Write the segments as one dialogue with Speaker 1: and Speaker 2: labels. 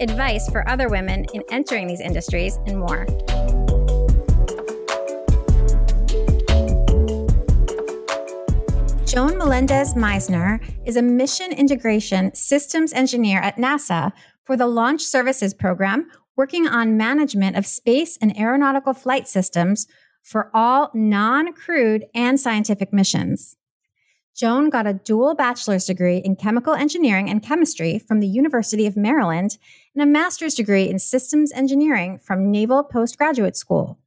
Speaker 1: advice for other women in entering these industries, and more. Joan Melendez Meisner is a mission integration systems engineer at NASA for the Launch Services Program, working on management of space and aeronautical flight systems for all non crewed and scientific missions. Joan got a dual bachelor's degree in chemical engineering and chemistry from the University of Maryland and a master's degree in systems engineering from Naval Postgraduate School.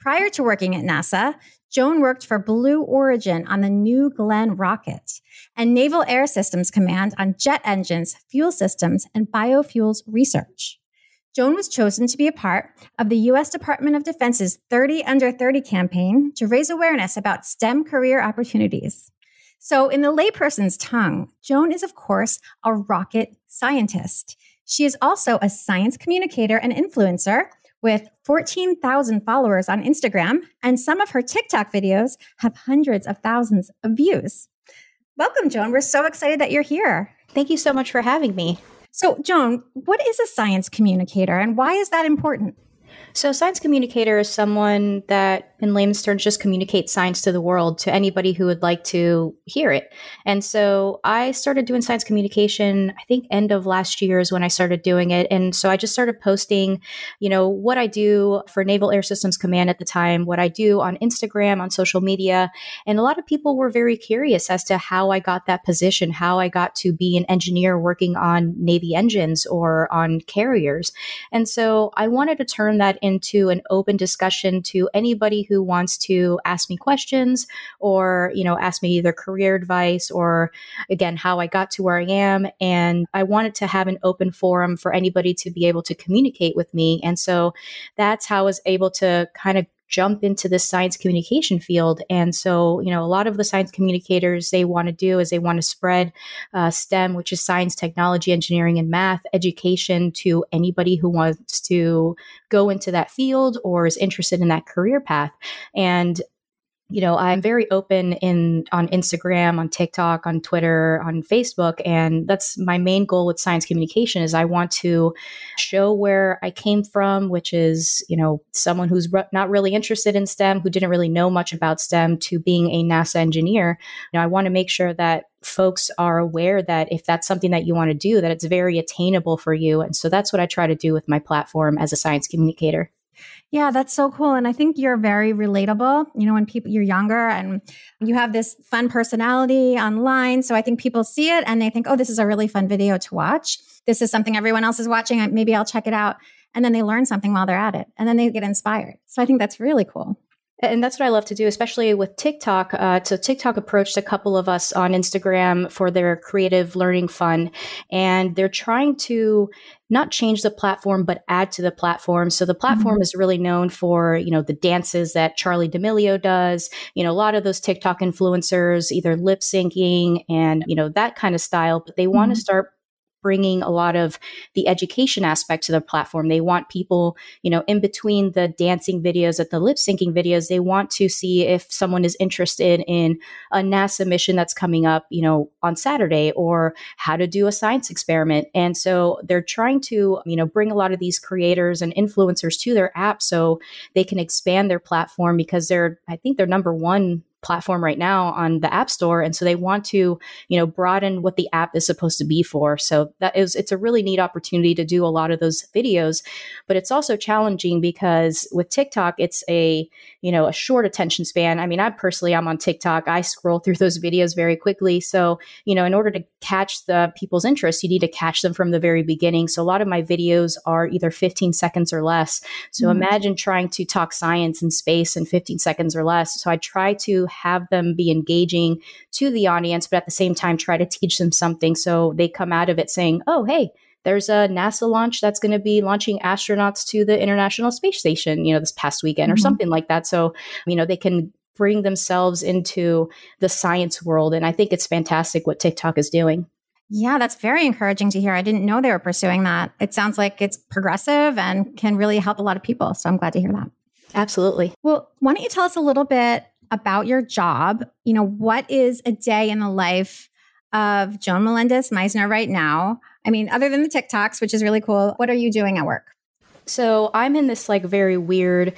Speaker 1: Prior to working at NASA, Joan worked for Blue Origin on the New Glenn rocket and Naval Air Systems Command on jet engines, fuel systems, and biofuels research. Joan was chosen to be a part of the U.S. Department of Defense's 30 Under 30 campaign to raise awareness about STEM career opportunities. So, in the layperson's tongue, Joan is, of course, a rocket scientist. She is also a science communicator and influencer with 14,000 followers on Instagram, and some of her TikTok videos have hundreds of thousands of views. Welcome, Joan. We're so excited that you're here.
Speaker 2: Thank you so much for having me.
Speaker 1: So, Joan, what is a science communicator and why is that important?
Speaker 2: So, science communicator is someone that, in layman's terms, just communicates science to the world to anybody who would like to hear it. And so, I started doing science communication. I think end of last year is when I started doing it. And so, I just started posting, you know, what I do for Naval Air Systems Command at the time, what I do on Instagram, on social media, and a lot of people were very curious as to how I got that position, how I got to be an engineer working on Navy engines or on carriers. And so, I wanted to turn that into an open discussion to anybody who wants to ask me questions or, you know, ask me either career advice or again, how I got to where I am. And I wanted to have an open forum for anybody to be able to communicate with me. And so that's how I was able to kind of jump into this science communication field. And so, you know, a lot of the science communicators they want to do is they want to spread uh, STEM, which is science, technology, engineering, and math education to anybody who wants to go into that field or is interested in that career path. And you know i'm very open in on instagram on tiktok on twitter on facebook and that's my main goal with science communication is i want to show where i came from which is you know someone who's re- not really interested in stem who didn't really know much about stem to being a nasa engineer. You know i want to make sure that folks are aware that if that's something that you want to do that it's very attainable for you and so that's what i try to do with my platform as a science communicator
Speaker 1: yeah, that's so cool. And I think you're very relatable. You know, when people, you're younger and you have this fun personality online. So I think people see it and they think, oh, this is a really fun video to watch. This is something everyone else is watching. Maybe I'll check it out. And then they learn something while they're at it and then they get inspired. So I think that's really cool.
Speaker 2: And that's what I love to do, especially with TikTok. Uh, so TikTok approached a couple of us on Instagram for their creative learning fund, and they're trying to not change the platform, but add to the platform. So the platform mm-hmm. is really known for, you know, the dances that Charli D'Amelio does, you know, a lot of those TikTok influencers, either lip syncing and, you know, that kind of style, but they mm-hmm. want to start bringing a lot of the education aspect to the platform. They want people, you know, in between the dancing videos at the lip syncing videos, they want to see if someone is interested in a NASA mission that's coming up, you know, on Saturday or how to do a science experiment. And so they're trying to, you know, bring a lot of these creators and influencers to their app so they can expand their platform because they're, I think they're number one platform right now on the app store and so they want to you know broaden what the app is supposed to be for. So that is it's a really neat opportunity to do a lot of those videos but it's also challenging because with tiktok it's a you know a short attention span. I mean i personally i'm on tiktok. I scroll through those videos very quickly. So you know in order to catch the people's interest you need to catch them from the very beginning. So a lot of my videos are either 15 seconds or less. So mm-hmm. imagine trying to talk science and space in 15 seconds or less. So i try to have them be engaging to the audience, but at the same time, try to teach them something so they come out of it saying, oh, hey, there's a NASA launch that's going to be launching astronauts to the International Space Station, you know, this past weekend mm-hmm. or something like that. So, you know, they can bring themselves into the science world. And I think it's fantastic what TikTok is doing.
Speaker 1: Yeah, that's very encouraging to hear. I didn't know they were pursuing that. It sounds like it's progressive and can really help a lot of people. So I'm glad to hear that.
Speaker 2: Absolutely.
Speaker 1: Well, why don't you tell us a little bit about your job? You know, what is a day in the life of Joan Melendez Meisner right now? I mean, other than the TikToks, which is really cool, what are you doing at work?
Speaker 2: So I'm in this like very weird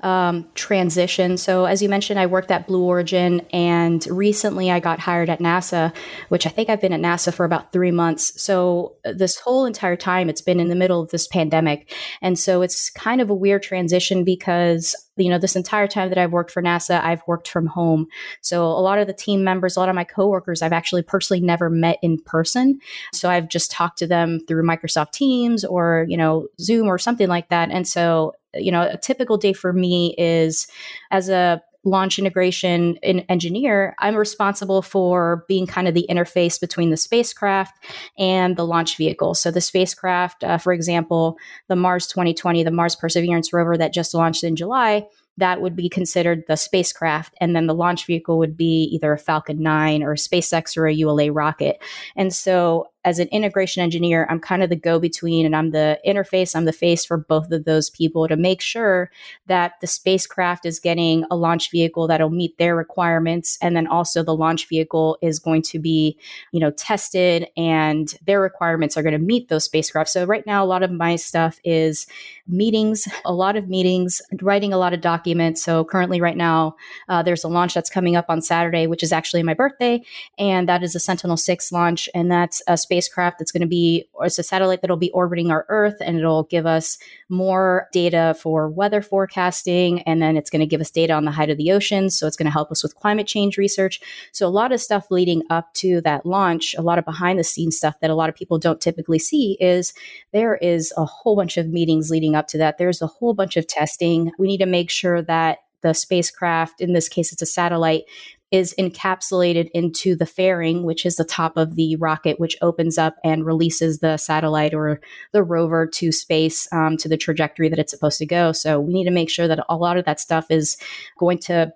Speaker 2: um, transition. So as you mentioned, I worked at Blue Origin, and recently I got hired at NASA, which I think I've been at NASA for about three months. So uh, this whole entire time, it's been in the middle of this pandemic, and so it's kind of a weird transition because you know, this entire time that I've worked for NASA, I've worked from home. So a lot of the team members, a lot of my coworkers, I've actually personally never met in person. So I've just talked to them through Microsoft Teams or, you know, Zoom or something like that. And so, you know, a typical day for me is as a launch integration engineer, I'm responsible for being kind of the interface between the spacecraft and the launch vehicle. So the spacecraft, uh, for example, the Mars 2020, the Mars Perseverance rover that just launched in July, that would be considered the spacecraft. And then the launch vehicle would be either a Falcon 9 or a SpaceX or a ULA rocket. And so as an integration engineer, I'm kind of the go between and I'm the interface, I'm the face for both of those people to make sure that the spacecraft is getting a launch vehicle that'll meet their requirements. And then also the launch vehicle is going to be, you know, tested and their requirements are going to meet those spacecraft. So right now, a lot of my stuff is meetings, a lot of meetings, writing a lot of documents. So currently, right now, uh, there's a launch that's coming up on Saturday, which is actually my birthday. And that is a Sentinel 6 launch. And that's a space spacecraft that's going to be, or it's a satellite that'll be orbiting our Earth and it'll give us more data for weather forecasting. And then it's going to give us data on the height of the oceans. So it's going to help us with climate change research. So a lot of stuff leading up to that launch, a lot of behind the scenes stuff that a lot of people don't typically see is there is a whole bunch of meetings leading up to that. There's a whole bunch of testing. We need to make sure that the spacecraft, in this case, it's a satellite, is encapsulated into the fairing, which is the top of the rocket, which opens up and releases the satellite or the rover to space um, to the trajectory that it's supposed to go. So we need to make sure that a lot of that stuff is going to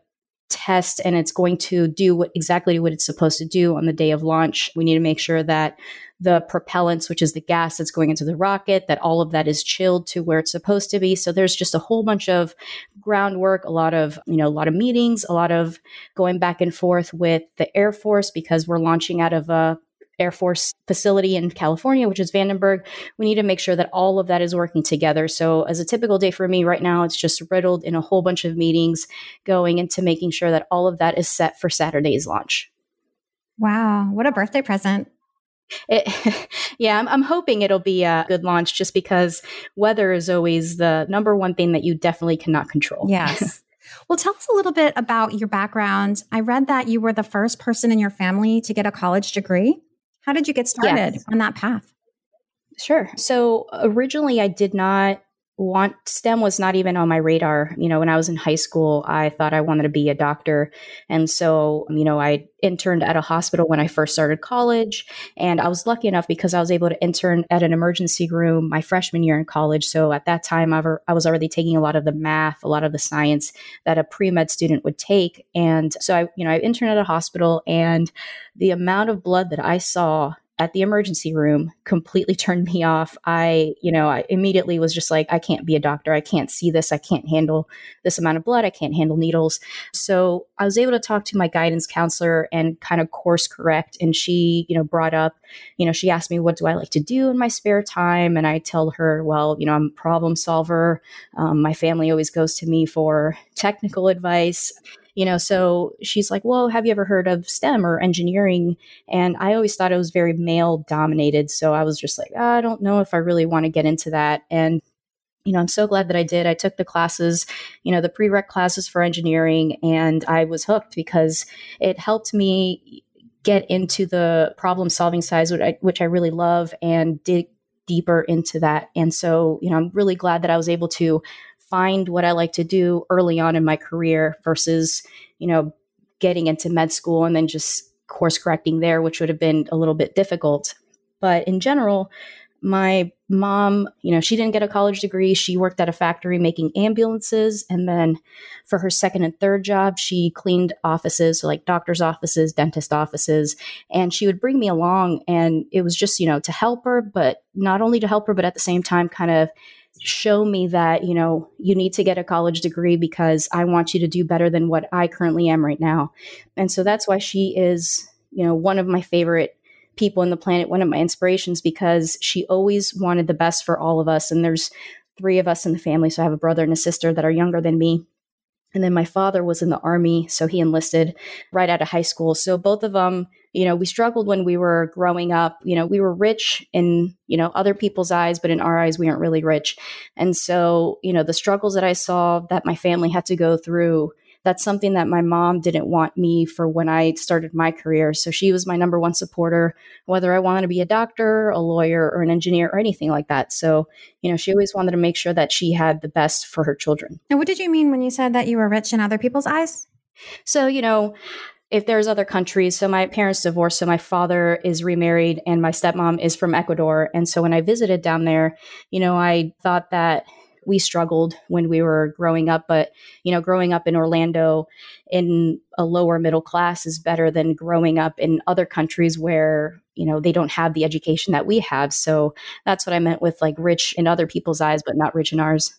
Speaker 2: test and it's going to do what exactly what it's supposed to do on the day of launch. We need to make sure that the propellants, which is the gas that's going into the rocket, that all of that is chilled to where it's supposed to be. So there's just a whole bunch of groundwork, a lot of, you know, a lot of meetings, a lot of going back and forth with the Air Force because we're launching out of a Air Force facility in California, which is Vandenberg. We need to make sure that all of that is working together. So, as a typical day for me right now, it's just riddled in a whole bunch of meetings going into making sure that all of that is set for Saturday's launch.
Speaker 1: Wow, what a birthday present.
Speaker 2: It, yeah, I'm, I'm, hoping it'll be a good launch just because weather is always the number one thing that you definitely cannot control.
Speaker 1: Yes. well, tell us a little bit about your background. I read that you were the first person in your family to get a college degree. How did you get started yes. on that path?
Speaker 2: Sure. So originally, I did not want STEM was not even on my radar. You know, when I was in high school, I thought I wanted to be a doctor. And so, you know, I interned at a hospital when I first started college. And I was lucky enough because I was able to intern at an emergency room my freshman year in college. So at that time, I was already taking a lot of the math, a lot of the science that a pre med student would take. And so I, you know, I interned at a hospital and the amount of blood that I saw at the emergency room completely turned me off. I, you know, I immediately was just like, I can't be a doctor. I can't see this. I can't handle this amount of blood. I can't handle needles. So I was able to talk to my guidance counselor and kind of course correct. And she, you know, brought up, you know, she asked me, what do I like to do in my spare time? And I tell her, well, you know, I'm a problem solver. Um, my family always goes to me for technical advice you know so she's like well have you ever heard of stem or engineering and i always thought it was very male dominated so i was just like i don't know if i really want to get into that and you know, I'm so glad that I did. I took the classes, you know, the prereq classes for engineering, and I was hooked because it helped me get into the problem solving side, which I, which I really love, and dig deeper into that. And so, you know, I'm really glad that I was able to find what I like to do early on in my career versus, you know, getting into med school and then just course correcting there, which would have been a little bit difficult. But in general, my mom, you know, she didn't get a college degree. She worked at a factory making ambulances. And then for her second and third job, she cleaned offices, so like doctor's offices, dentist offices. And she would bring me along. And it was just, you know, to help her, but not only to help her, but at the same time, kind of show me that, you know, you need to get a college degree because I want you to do better than what I currently am right now. And so that's why she is, you know, one of my favorite people in the planet, one of my inspirations, because she always wanted the best for all of us. And there's three of us in the family. So I have a brother and a sister that are younger than me. And then my father was in the army, so he enlisted right out of high school. So both of them, you know, we struggled when we were growing up. You know, we were rich in, you know, other people's eyes, but in our eyes, we aren't really rich. And so, you know, the struggles that I saw that my family had to go through, that's something that my mom didn't want me for when I started my career. So she was my number one supporter, whether I wanted to be a doctor, a lawyer, or an engineer, or anything like that. So, you know, she always wanted to make sure that she had the best for her children.
Speaker 1: And what did you mean when you said that you were rich in other people's eyes?
Speaker 2: So, you know, if there's other countries, so my parents divorced, so my father is remarried and my stepmom is from Ecuador. And so when I visited down there, you know, I thought that we struggled when we were growing up. But, you know, growing up in Orlando in a lower middle class is better than growing up in other countries where, you know, they don't have the education that we have. So that's what I meant with like rich in other people's eyes, but not rich in ours.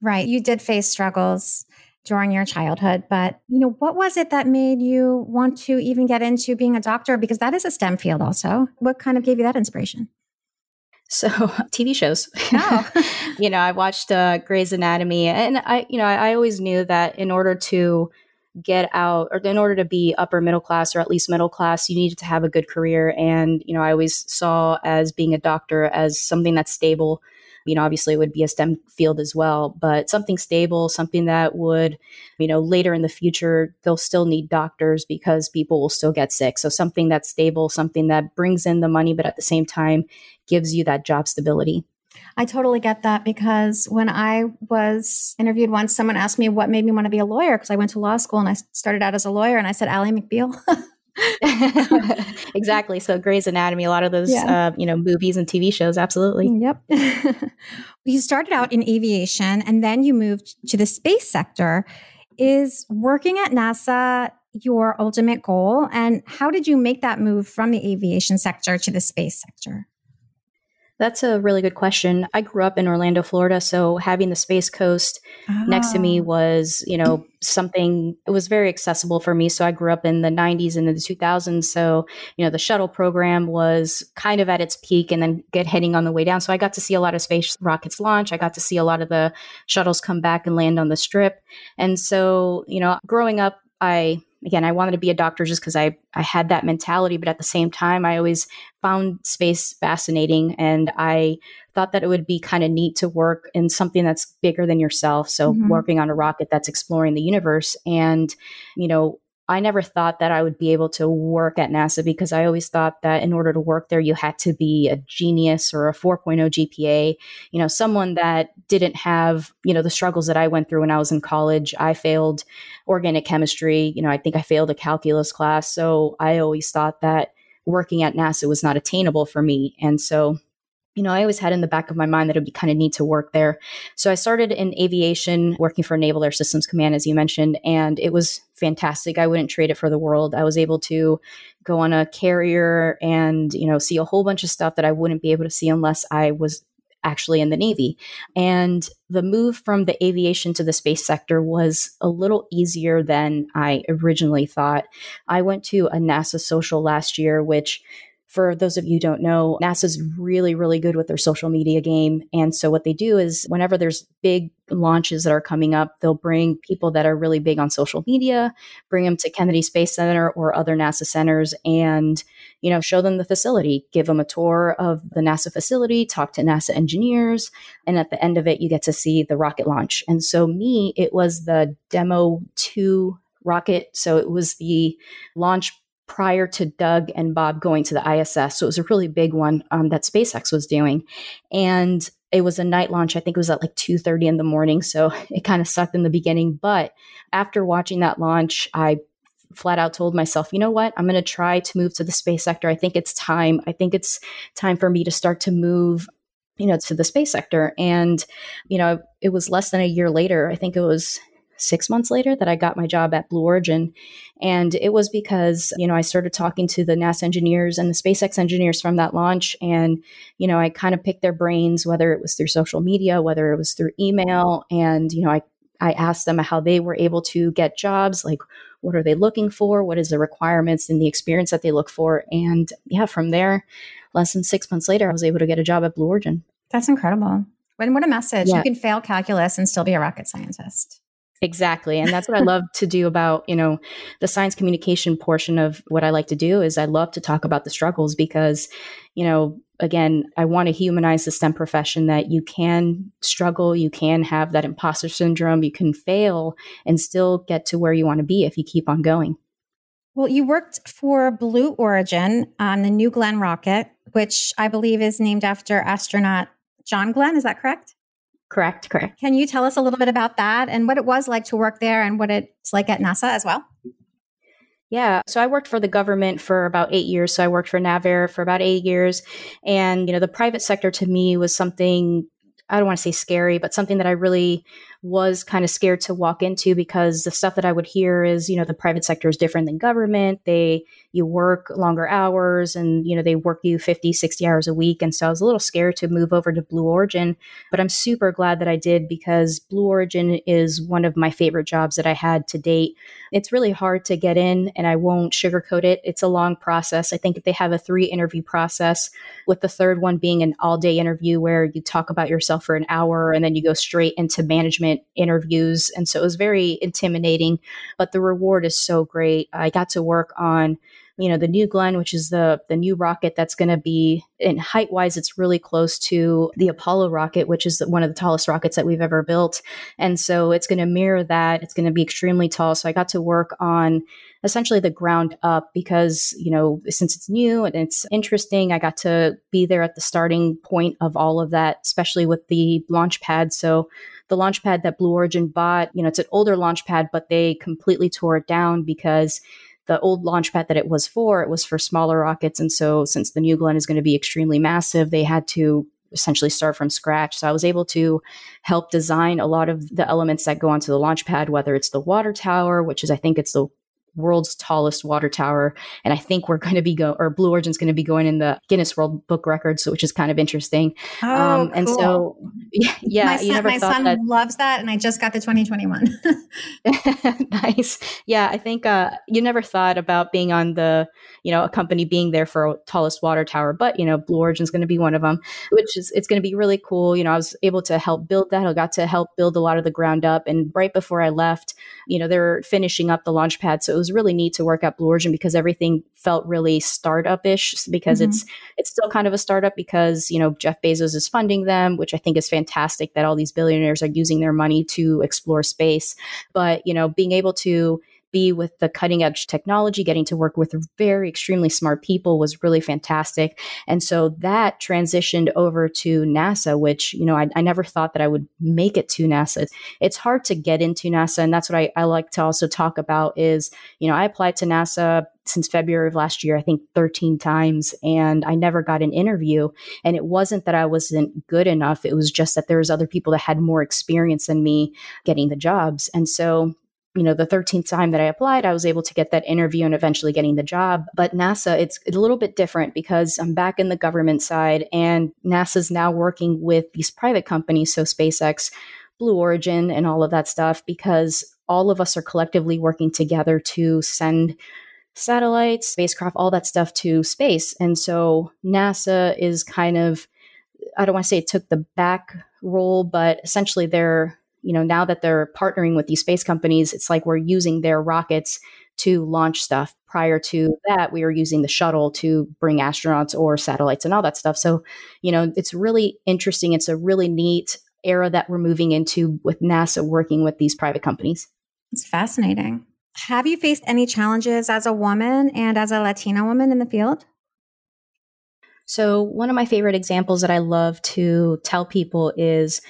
Speaker 1: Right. You did face struggles during your childhood, but you know, what was it that made you want to even get into being a doctor? Because that is a STEM field also. What kind of gave you that inspiration?
Speaker 2: So TV shows. Oh. you know, I watched uh, Grey's Anatomy, and I, you know, I, I always knew that in order to get out or in order to be upper middle class or at least middle class you needed to have a good career and you know i always saw as being a doctor as something that's stable you know, obviously it would be a STEM field as well, but something stable, something that would, you know, later in the future, they'll still need doctors because people will still get sick. So something that's stable, something that brings in the money, but at the same time gives you that job stability.
Speaker 1: I totally get that because when I was interviewed once, someone asked me what made me want to be a lawyer because I went to law school and I started out as a lawyer and I said Ally McBeal.
Speaker 2: exactly. So Grey's Anatomy, a lot of those, yeah. uh, you know, movies and TV shows. Absolutely.
Speaker 1: Yep. you started out in aviation and then you moved to the space sector. Is working at NASA your ultimate goal? And how did you make that move from the aviation sector to the space sector?
Speaker 2: That's a really good question. I grew up in Orlando, Florida, so having the Space Coast oh. next to me ah. was, you know, something it was very accessible for me. So I grew up in the 90s and in the 2000s, so, you know, the shuttle program was kind of at its peak and then get heading on the way down. So I got to see a lot of space rockets launch. I got to see a lot of the shuttles come back and land on the strip. And so, you know, growing up, I again, I wanted to be a doctor just because I, I had that mentality. But at the same time, I always found space fascinating. And I thought that it would be kind of neat to work in something that's bigger than yourself. So, mm-hmm. working on a rocket that's exploring the universe. And, you know, I never thought that I would be able to work at NASA because I always thought that in order to work there, you had to be a genius or a 4.0 GPA, you know, someone that didn't have, you know, the struggles that I went through when I was in college. I failed organic chemistry. You know, I think I failed a calculus class. So I always thought that working at NASA was not attainable for me. And so you know, I always had in the back of my mind that it would be kind of neat to work there. So I started in aviation, working for Naval Air Systems Command, as you mentioned, and it was fantastic. I wouldn't trade it for the world. I was able to go on a carrier and, you know, see a whole bunch of stuff that I wouldn't be able to see unless I was actually in the Navy. And the move from the aviation to the space sector was a little easier than I originally thought. I went to a NASA social last year, which for those of you don't know, NASA's really, really good with their social media game. And so what they do is whenever there's big launches that are coming up, they'll bring people that are really big on social media, bring them to Kennedy Space Center or other NASA centers and, you know, show them the facility, give them a tour of the NASA facility, talk to NASA engineers. And at the end of it, you get to see the rocket launch. And so me, it was the demo two rocket. So it was the launch prior to Doug and Bob going to the ISS. So it was a really big one um, that SpaceX was doing. And it was a night launch. I think it was at like 2.30 in the morning. So it kind of sucked in the beginning. But after watching that launch, I flat out told myself, you know what, I'm going to try to move to the space sector. I think it's time. I think it's time for me to start to move you know to the space sector and you know it was less than a year later i think it was six months later that I got my job at Blue Origin. And it was because, you know, I started talking to the NASA engineers and the SpaceX engineers from that launch. And, you know, I kind of picked their brains, whether it was through social media, whether it was through email. And, you know, I, I asked them how they were able to get jobs, like what are they looking for? What is the requirements and the experience that they look for? And yeah, from there, less than six months later, I was able to get a job at Blue Origin.
Speaker 1: That's incredible. And what a message. Yeah. You can fail calculus and still be a rocket scientist.
Speaker 2: Exactly. And that's what I love to do about, you know, the science communication portion of what I like to do is I love to talk about the struggles because, you know, again, I want to humanize the STEM profession that you can struggle, you can have that imposter syndrome, you can fail and still get to where you want to be if you keep on going.
Speaker 1: Well, you worked for Blue Origin on the New Glenn rocket, which I believe is named after astronaut John Glenn. Is that correct?
Speaker 2: Correct, correct.
Speaker 1: Can you tell us a little bit about that and what it was like to work there and what it's like at NASA as well?
Speaker 2: Yeah. So I worked for the government for about eight years. So I worked for NAVAIR for about eight years. And, you know, the private sector to me was something, I don't want to say scary, but something that I really was kind of scared to walk into because the stuff that I would hear is, you know, the private sector is different than government. They, you work longer hours and, you know, they work you 50, 60 hours a week. And so I was a little scared to move over to Blue Origin, but I'm super glad that I did because Blue Origin is one of my favorite jobs that I had to date. It's really hard to get in and I won't sugarcoat it. It's a long process. I think they have a three interview process with the third one being an all day interview where you talk about yourself for an hour and then you go straight into management interviews. And so it was very intimidating, but the reward is so great. I got to work on you know the new glenn which is the the new rocket that's going to be in height wise it's really close to the apollo rocket which is one of the tallest rockets that we've ever built and so it's going to mirror that it's going to be extremely tall so i got to work on essentially the ground up because you know since it's new and it's interesting i got to be there at the starting point of all of that especially with the launch pad so the launch pad that Blue Origin bought, you know, it's an older launch pad, but they completely tore it down because the old launch pad that it was for, it was for smaller rockets. And so since the New Glenn is going to be extremely massive, they had to essentially start from scratch. So I was able to help design a lot of the elements that go onto the launch pad, whether it's the water tower, which is I think it's the world's tallest water tower. And I think we're going to be go or Blue Origin's going to be going in the Guinness World Book Records, which is kind of interesting.
Speaker 1: Oh, um,
Speaker 2: and cool. so, yeah,
Speaker 1: my son, my son that- loves that, and I just got the 2021.
Speaker 2: nice. Yeah, I think uh, you never thought about being on the, you know, a company being there for tallest water tower, but you know, Blue Origin's going to be one of them, which is it's going to be really cool. You know, I was able to help build that. I got to help build a lot of the ground up, and right before I left, you know, they're finishing up the launch pad, so it was really neat to work at Blue Origin because everything felt really startup-ish because mm-hmm. it's it's still kind of a startup because you know Jeff Bezos is funding them, which I think is fantastic that all these billionaires are using their money to explore space. But you know, being able to be with the cutting edge technology, getting to work with very extremely smart people was really fantastic. And so that transitioned over to NASA, which, you know, I, I never thought that I would make it to NASA. It's hard to get into NASA. And that's what I, I like to also talk about is, you know, I applied to NASA since February of last year, I think 13 times, and I never got an interview. And it wasn't that I wasn't good enough. It was just that there was other people that had more experience than me getting the jobs. And so you know, the 13th time that I applied, I was able to get that interview and eventually getting the job. But NASA, it's a little bit different because I'm back in the government side and NASA's now working with these private companies, so SpaceX, Blue Origin, and all of that stuff, because all of us are collectively working together to send satellites, spacecraft, all that stuff to space. And so NASA is kind of, I don't want to say it took the back role, but essentially they're you know, now that they're partnering with these space companies, it's like we're using their rockets to launch stuff. Prior to that, we were using the shuttle to bring astronauts or satellites and all that stuff. So, you know, it's really interesting. It's a really neat era that we're moving into with NASA working with these private companies.
Speaker 1: It's fascinating. Have you faced any challenges as a woman and as a Latina woman in the field?
Speaker 2: So, one of my favorite examples that I love to tell people is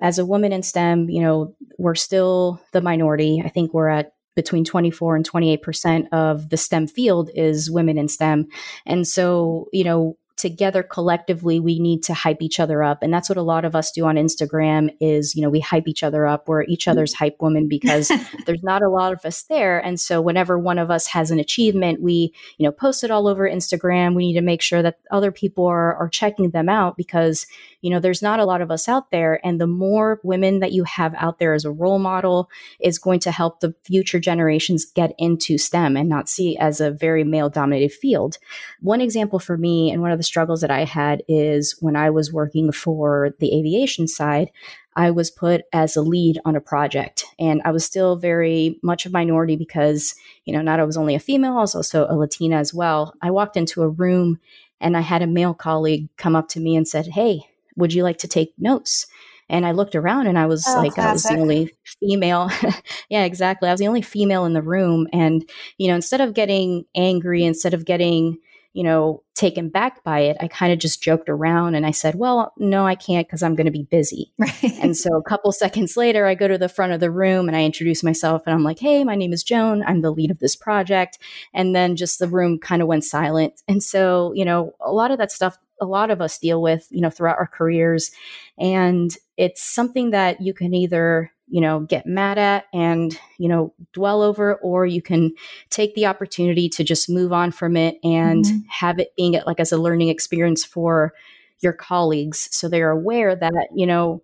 Speaker 2: as a woman in STEM, you know, we're still the minority. I think we're at between 24 and 28% of the STEM field is women in STEM. And so, you know, together collectively we need to hype each other up. And that's what a lot of us do on instagram is you know we hype each other up. We're each other's mm. hype woman because there's not a lot of us there. And so whenever one of us has an achievement we you know post it all over instagram. We need to make sure that other people are, are checking them out because you know there's not a lot of us out there. And the more women that you have out there as a role model is going to help the future generations get into stem and not see as a very male dominated field. One example for me and one of the struggles that i had is when i was working for the aviation side I was put as a lead on a project. And I was still very much a minority because, you know, not I was only a female, I was also a Latina as well. I walked into a room and I had a male colleague come up to me and said, Hey, would you like to take notes? And I looked around and I was oh, like, classic. I was the only female. yeah, exactly. I was the only female in the room. And, you know, instead of getting angry, instead of getting, you know, taken back by it, I kind of just joked around and I said, well, no, I can't because I'm going to be busy. Right. and so a couple seconds later, I go to the front of the room and I introduce myself and I'm like, hey, my name is Joan. I'm the lead of this project. And then just the room kind of went silent. And so, you know, a lot of that stuff a lot of us deal with, you know, throughout our careers. And it's something that you can either, you know, get mad at and, you know, dwell over, or you can take the opportunity to just move on from it and mm-hmm. have it being like as a learning experience for your colleagues. So they're aware that, you know,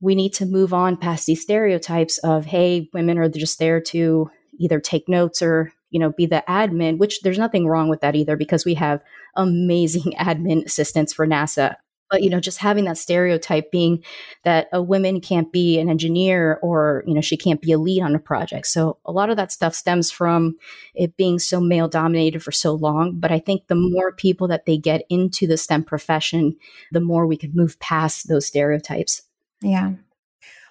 Speaker 2: we need to move on past these stereotypes of, hey, women are just there to either take notes or you know be the admin which there's nothing wrong with that either because we have amazing admin assistants for nasa but you know just having that stereotype being that a woman can't be an engineer or you know she can't be a lead on a project. So a lot of that stuff stems from it being so male dominated for so long. But i think the more people that they get into the stem profession the more we can move past those stereotypes.
Speaker 1: Yeah.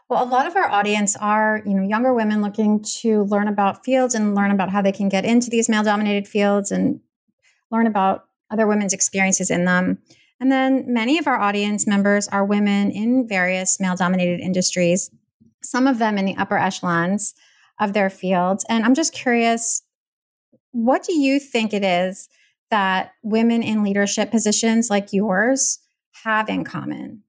Speaker 1: Well, a lot of our audience are, you know, younger women looking to learn about fields and learn about how they can get into these male-dominated fields and learn about other women's experiences in them. And then many of our audience members are women in various male-dominated industries, some of them in the upper echelons of their fields. And I'm just curious, what do you think it is that women in leadership positions like yours have in common?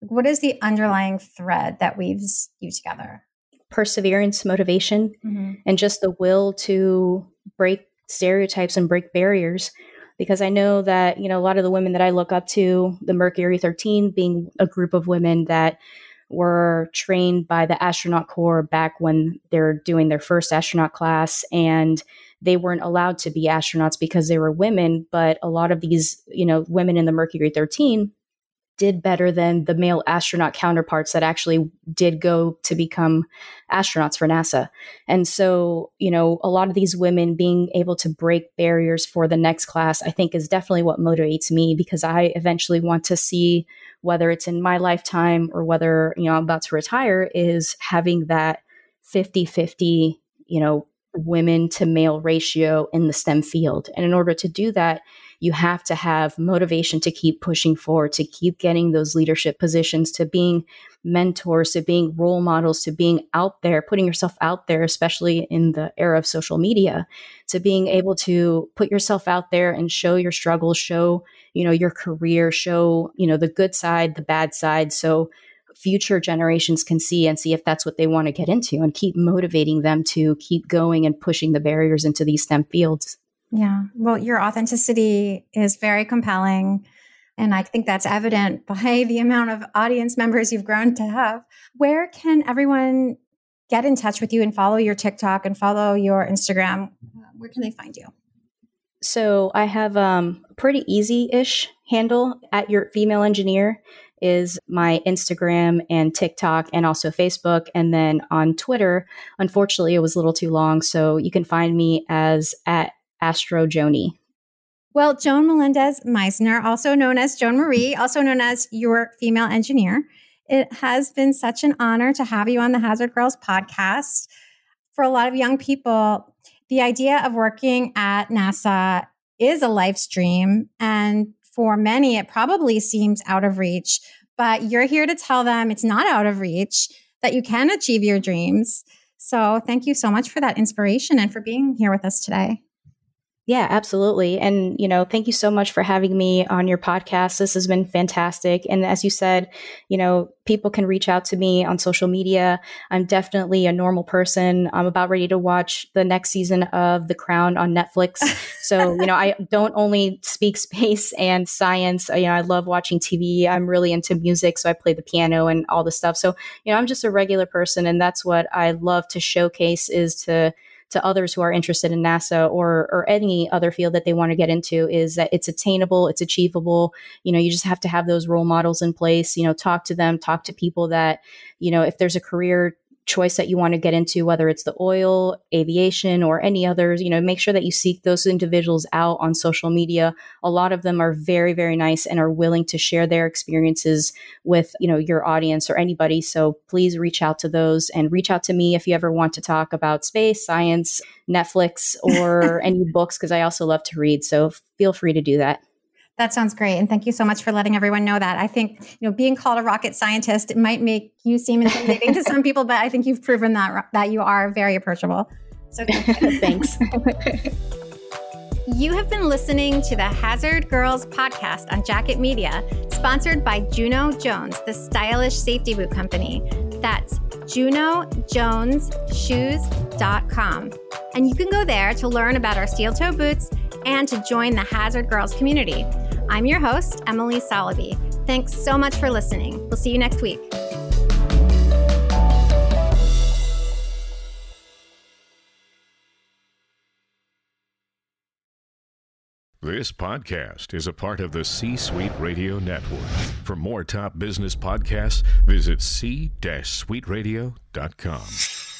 Speaker 1: What is the underlying thread that weaves you together?
Speaker 2: Perseverance, motivation, mm-hmm. and just the will to break stereotypes and break barriers. Because I know that, you know, a lot of the women that I look up to, the Mercury 13 being a group of women that were trained by the astronaut corps back when they're doing their first astronaut class and they weren't allowed to be astronauts because they were women but a lot of these you know women in the mercury 13 did better than the male astronaut counterparts that actually did go to become astronauts for NASA. And so, you know, a lot of these women being able to break barriers for the next class, I think is definitely what motivates me because I eventually want to see whether it's in my lifetime or whether, you know, I'm about to retire is having that 50-50, you know, women to male ratio in the STEM field. And in order to do that, you have to have motivation to keep pushing forward, to keep getting those leadership positions, to being mentors, to being role models, to being out there, putting yourself out there, especially in the era of social media, to being able to put yourself out there and show your struggles, show, you know, your career, show, you know, the good side, the bad side. So future generations can see and see if that's what they want to get into and keep motivating them to keep going and pushing the barriers into these STEM fields.
Speaker 1: Yeah. Well, your authenticity is very compelling. And I think that's evident by the amount of audience members you've grown to have. Where can everyone get in touch with you and follow your TikTok and follow your Instagram? Where can they find you?
Speaker 2: So I have um, a pretty easy ish handle at your female engineer is my Instagram and TikTok and also Facebook. And then on Twitter, unfortunately, it was a little too long. So you can find me as at Astro Joni?
Speaker 1: Well, Joan Melendez Meisner, also known as Joan Marie, also known as your female engineer. It has been such an honor to have you on the Hazard Girls podcast. For a lot of young people, the idea of working at NASA is a life stream. And for many, it probably seems out of reach. But you're here to tell them it's not out of reach, that you can achieve your dreams. So thank you so much for that inspiration and for being here with us today.
Speaker 2: Yeah, absolutely. And, you know, thank you so much for having me on your podcast. This has been fantastic. And as you said, you know, people can reach out to me on social media. I'm definitely a normal person. I'm about ready to watch the next season of The Crown on Netflix. So, you know, I don't only speak space and science. You know, I love watching TV. I'm really into music. So I play the piano and all the stuff. So, you know, I'm just a regular person. And that's what I love to showcase is to, to others who are interested in NASA or or any other field that they want to get into is that it's attainable, it's achievable. You know, you just have to have those role models in place. You know, talk to them, talk to people that you know if there's a career choice that you want to get into, whether it's the oil, aviation, or any others, you know, make sure that you seek those individuals out on social media. A lot of them are very, very nice and are willing to share their experiences with, you know, your audience or anybody. So please reach out to those and reach out to me if you ever want to talk about space, science, Netflix, or any books, because I also love to read. So feel free to do that.
Speaker 1: That sounds great. And thank you so much for letting everyone know that. I think, you know, being called a rocket scientist it might make you seem intimidating to some people, but I think you've proven that that you are very approachable.
Speaker 2: So thanks.
Speaker 1: you have been listening to the Hazard Girls podcast on Jacket Media, sponsored by Juno Jones, the stylish safety boot company. That's junojonesshoes.com. And you can go there to learn about our steel toe boots and to join the Hazard Girls community. I'm your host, Emily Soloby. Thanks so much for listening. We'll see you next week.
Speaker 3: This podcast is a part of the C Suite Radio Network. For more top business podcasts, visit c-suiteradio.com.